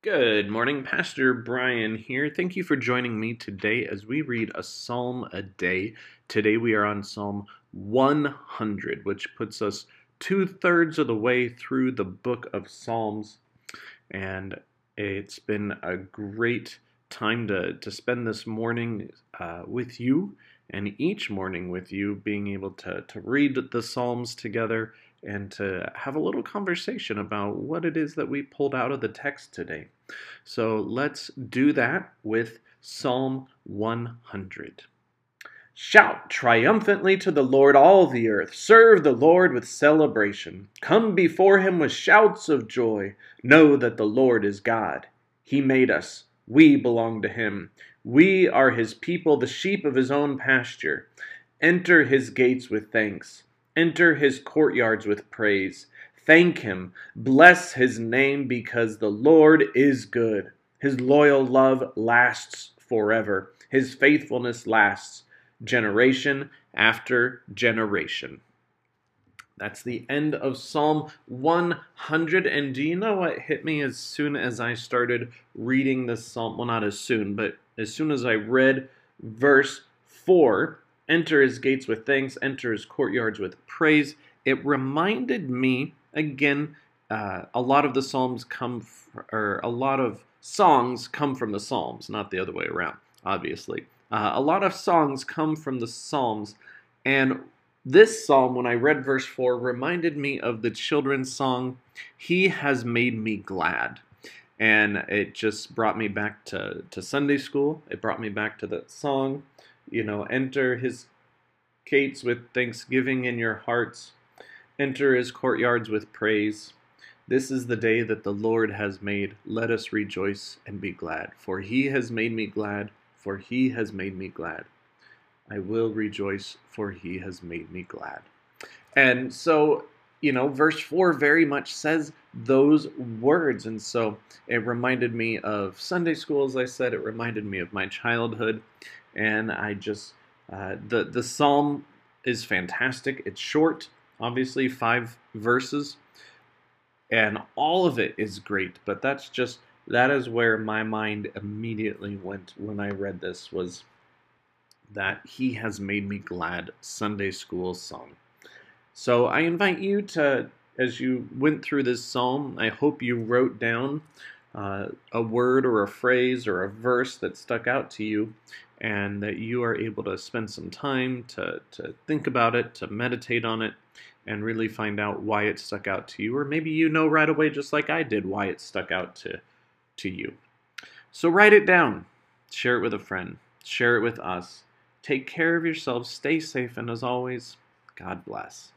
Good morning, Pastor Brian here. Thank you for joining me today as we read a psalm a day. Today we are on Psalm 100, which puts us two thirds of the way through the book of Psalms. And it's been a great time to, to spend this morning uh, with you and each morning with you, being able to, to read the Psalms together and to have a little conversation about what it is that we pulled out of the text today. So let's do that with Psalm 100. Shout triumphantly to the Lord, all the earth. Serve the Lord with celebration. Come before him with shouts of joy. Know that the Lord is God. He made us. We belong to him. We are his people, the sheep of his own pasture. Enter his gates with thanks Enter his courtyards with praise. Thank him. Bless his name because the Lord is good. His loyal love lasts forever. His faithfulness lasts generation after generation. That's the end of Psalm 100. And do you know what hit me as soon as I started reading this psalm? Well, not as soon, but as soon as I read verse 4, enter his gates with thanks, enter his courtyards with praise. It reminded me, again, uh, a lot of the Psalms come, f- or a lot of songs come from the Psalms, not the other way around, obviously. Uh, a lot of songs come from the Psalms, and this psalm, when I read verse 4, reminded me of the children's song, He Has Made Me Glad. And it just brought me back to, to Sunday school. It brought me back to that song you know, enter his gates with thanksgiving in your hearts, enter his courtyards with praise. This is the day that the Lord has made. Let us rejoice and be glad. For he has made me glad, for he has made me glad. I will rejoice, for he has made me glad. And so, you know, verse 4 very much says those words. And so it reminded me of Sunday school, as I said, it reminded me of my childhood and I just uh, the the psalm is fantastic. It's short, obviously five verses, and all of it is great. But that's just that is where my mind immediately went when I read this was that he has made me glad Sunday school song. So I invite you to, as you went through this psalm, I hope you wrote down uh, a word or a phrase or a verse that stuck out to you and that you are able to spend some time to, to think about it, to meditate on it, and really find out why it stuck out to you. Or maybe you know right away, just like I did, why it stuck out to, to you. So write it down, share it with a friend, share it with us. Take care of yourselves, stay safe, and as always, God bless.